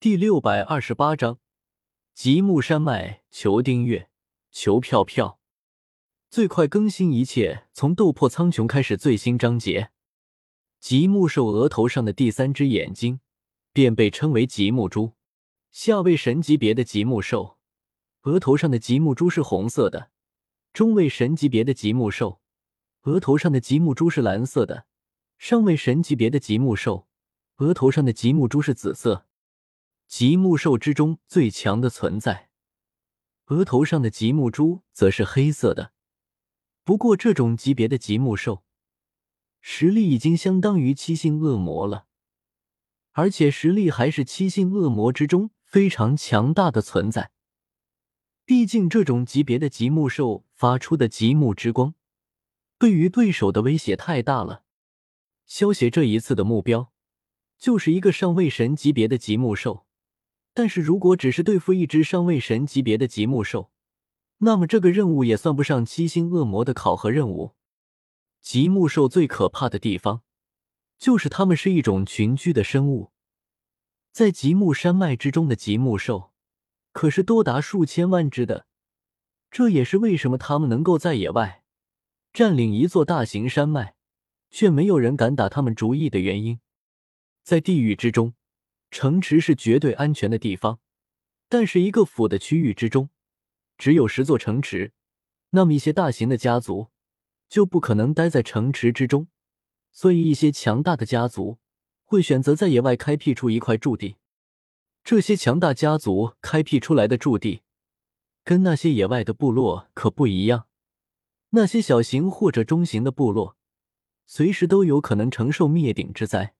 第六百二十八章，极目山脉，求订阅，求票票，最快更新一切，从斗破苍穹开始最新章节。极目兽额头上的第三只眼睛，便被称为极目珠，下位神级别的极目兽，额头上的极目珠是红色的；中位神级别的极目兽，额头上的极目珠是蓝色的；上位神级别的极目兽，额头上的极目珠是紫色。极目兽之中最强的存在，额头上的极目珠则是黑色的。不过，这种级别的极目兽实力已经相当于七星恶魔了，而且实力还是七星恶魔之中非常强大的存在。毕竟，这种级别的极目兽发出的极目之光，对于对手的威胁太大了。萧协这一次的目标，就是一个上位神级别的极目兽。但是如果只是对付一只上位神级别的极目兽，那么这个任务也算不上七星恶魔的考核任务。极目兽最可怕的地方，就是它们是一种群居的生物，在极目山脉之中的极目兽可是多达数千万只的，这也是为什么他们能够在野外占领一座大型山脉，却没有人敢打他们主意的原因。在地狱之中。城池是绝对安全的地方，但是一个府的区域之中只有十座城池，那么一些大型的家族就不可能待在城池之中，所以一些强大的家族会选择在野外开辟出一块驻地。这些强大家族开辟出来的驻地，跟那些野外的部落可不一样。那些小型或者中型的部落，随时都有可能承受灭顶之灾。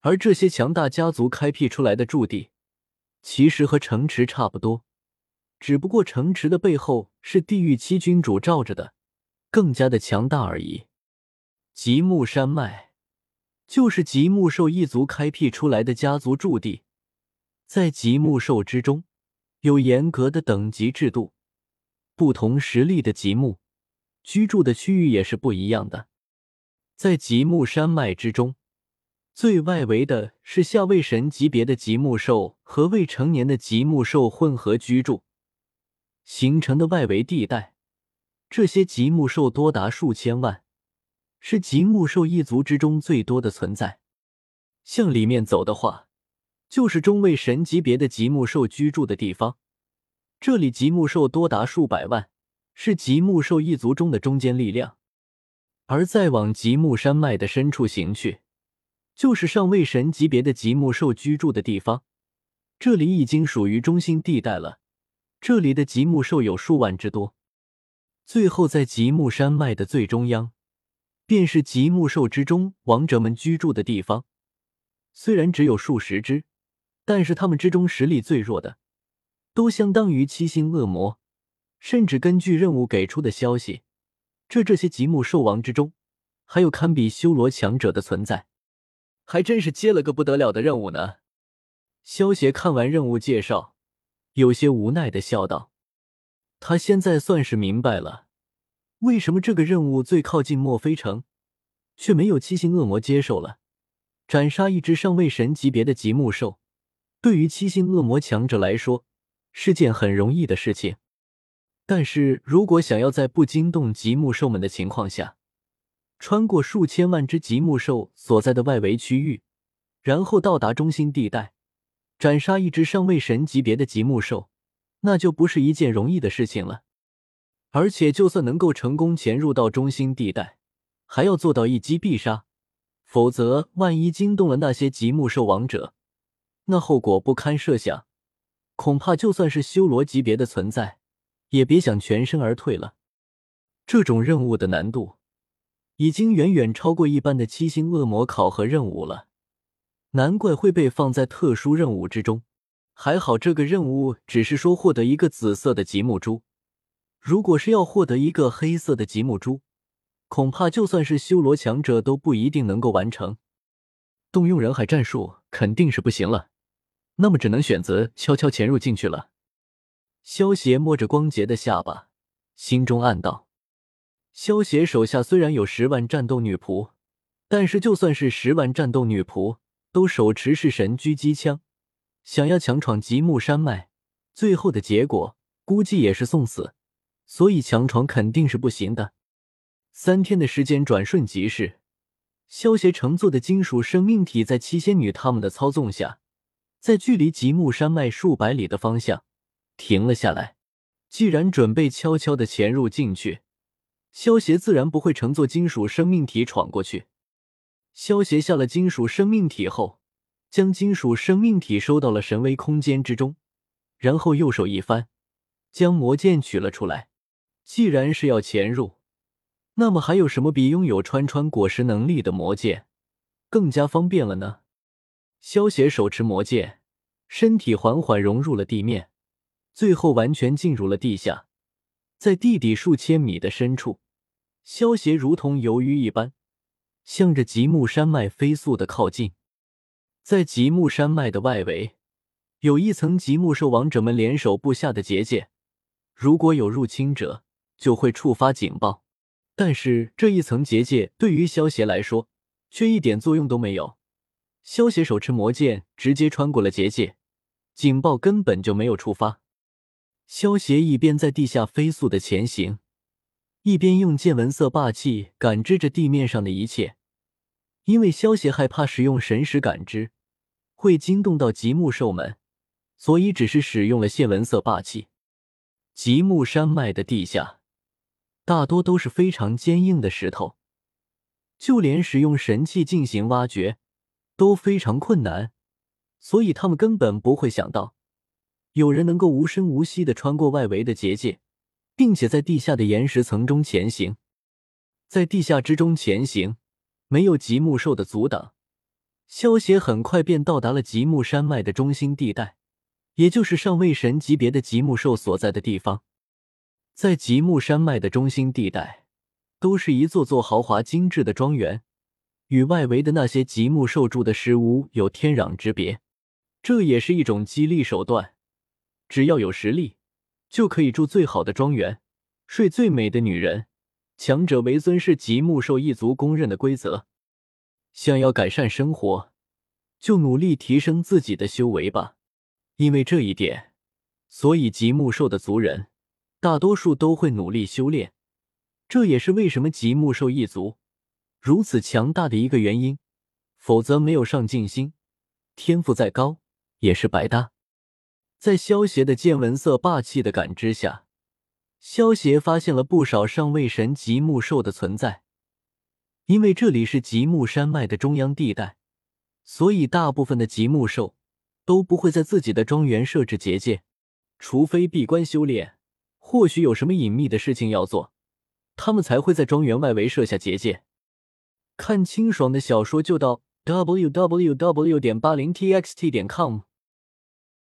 而这些强大家族开辟出来的驻地，其实和城池差不多，只不过城池的背后是地狱七君主罩着的，更加的强大而已。极目山脉就是极目兽一族开辟出来的家族驻地，在极目兽之中有严格的等级制度，不同实力的极目居住的区域也是不一样的，在极目山脉之中。最外围的是下位神级别的极目兽和未成年的极目兽混合居住形成的外围地带，这些极目兽多达数千万，是极目兽一族之中最多的存在。向里面走的话，就是中位神级别的极目兽居住的地方，这里极目兽多达数百万，是极目兽一族中的中坚力量。而再往极目山脉的深处行去。就是上位神级别的极目兽居住的地方，这里已经属于中心地带了。这里的极目兽有数万之多。最后，在极目山脉的最中央，便是极目兽之中王者们居住的地方。虽然只有数十只，但是他们之中实力最弱的，都相当于七星恶魔。甚至根据任务给出的消息，这这些极目兽王之中，还有堪比修罗强者的存在。还真是接了个不得了的任务呢。萧协看完任务介绍，有些无奈的笑道：“他现在算是明白了，为什么这个任务最靠近墨菲城，却没有七星恶魔接受了。斩杀一只上位神级别的极目兽，对于七星恶魔强者来说是件很容易的事情。但是如果想要在不惊动极目兽们的情况下，穿过数千万只极目兽所在的外围区域，然后到达中心地带，斩杀一只上位神级别的极目兽，那就不是一件容易的事情了。而且，就算能够成功潜入到中心地带，还要做到一击必杀，否则万一惊动了那些极目兽王者，那后果不堪设想。恐怕就算是修罗级别的存在，也别想全身而退了。这种任务的难度。已经远远超过一般的七星恶魔考核任务了，难怪会被放在特殊任务之中。还好这个任务只是说获得一个紫色的极目珠，如果是要获得一个黑色的极目珠，恐怕就算是修罗强者都不一定能够完成。动用人海战术肯定是不行了，那么只能选择悄悄潜入进去了。萧邪摸着光洁的下巴，心中暗道。萧协手下虽然有十万战斗女仆，但是就算是十万战斗女仆，都手持是神狙击枪，想要强闯极目山脉，最后的结果估计也是送死，所以强闯肯定是不行的。三天的时间转瞬即逝，萧协乘坐的金属生命体在七仙女他们的操纵下，在距离极目山脉数百里的方向停了下来。既然准备悄悄的潜入进去，萧协自然不会乘坐金属生命体闯过去。萧协下了金属生命体后。将金属生命体收到了神威空间之中，然后右手一翻，将魔剑取了出来。既然是要潜入，那么还有什么比拥有穿穿果实能力的魔剑更加方便了呢？萧协手持魔剑，身体缓缓融入了地面，最后完全进入了地下。在地底数千米的深处，萧协如同游鱼一般，向着极目山脉飞速的靠近。在极目山脉的外围，有一层极目兽王者们联手布下的结界。如果有入侵者，就会触发警报。但是这一层结界对于萧协来说，却一点作用都没有。萧协手持魔剑，直接穿过了结界，警报根本就没有触发。萧协一边在地下飞速的前行，一边用见闻色霸气感知着地面上的一切。因为萧协害怕使用神识感知会惊动到极目兽们，所以只是使用了现闻色霸气。极目山脉的地下大多都是非常坚硬的石头，就连使用神器进行挖掘都非常困难，所以他们根本不会想到有人能够无声无息的穿过外围的结界，并且在地下的岩石层中前行，在地下之中前行。没有极目兽的阻挡，萧协很快便到达了极目山脉的中心地带，也就是上位神级别的极目兽所在的地方。在极目山脉的中心地带，都是一座座豪华精致的庄园，与外围的那些极目兽住的石屋有天壤之别。这也是一种激励手段，只要有实力，就可以住最好的庄园，睡最美的女人。强者为尊是极目兽一族公认的规则。想要改善生活，就努力提升自己的修为吧。因为这一点，所以极目兽的族人大多数都会努力修炼。这也是为什么极目兽一族如此强大的一个原因。否则，没有上进心，天赋再高也是白搭。在萧邪的见闻色霸气的感知下。萧协发现了不少上位神极目兽的存在，因为这里是极目山脉的中央地带，所以大部分的极目兽都不会在自己的庄园设置结界，除非闭关修炼，或许有什么隐秘的事情要做，他们才会在庄园外围设下结界。看清爽的小说就到 w w w. 点八零 t x t 点 com。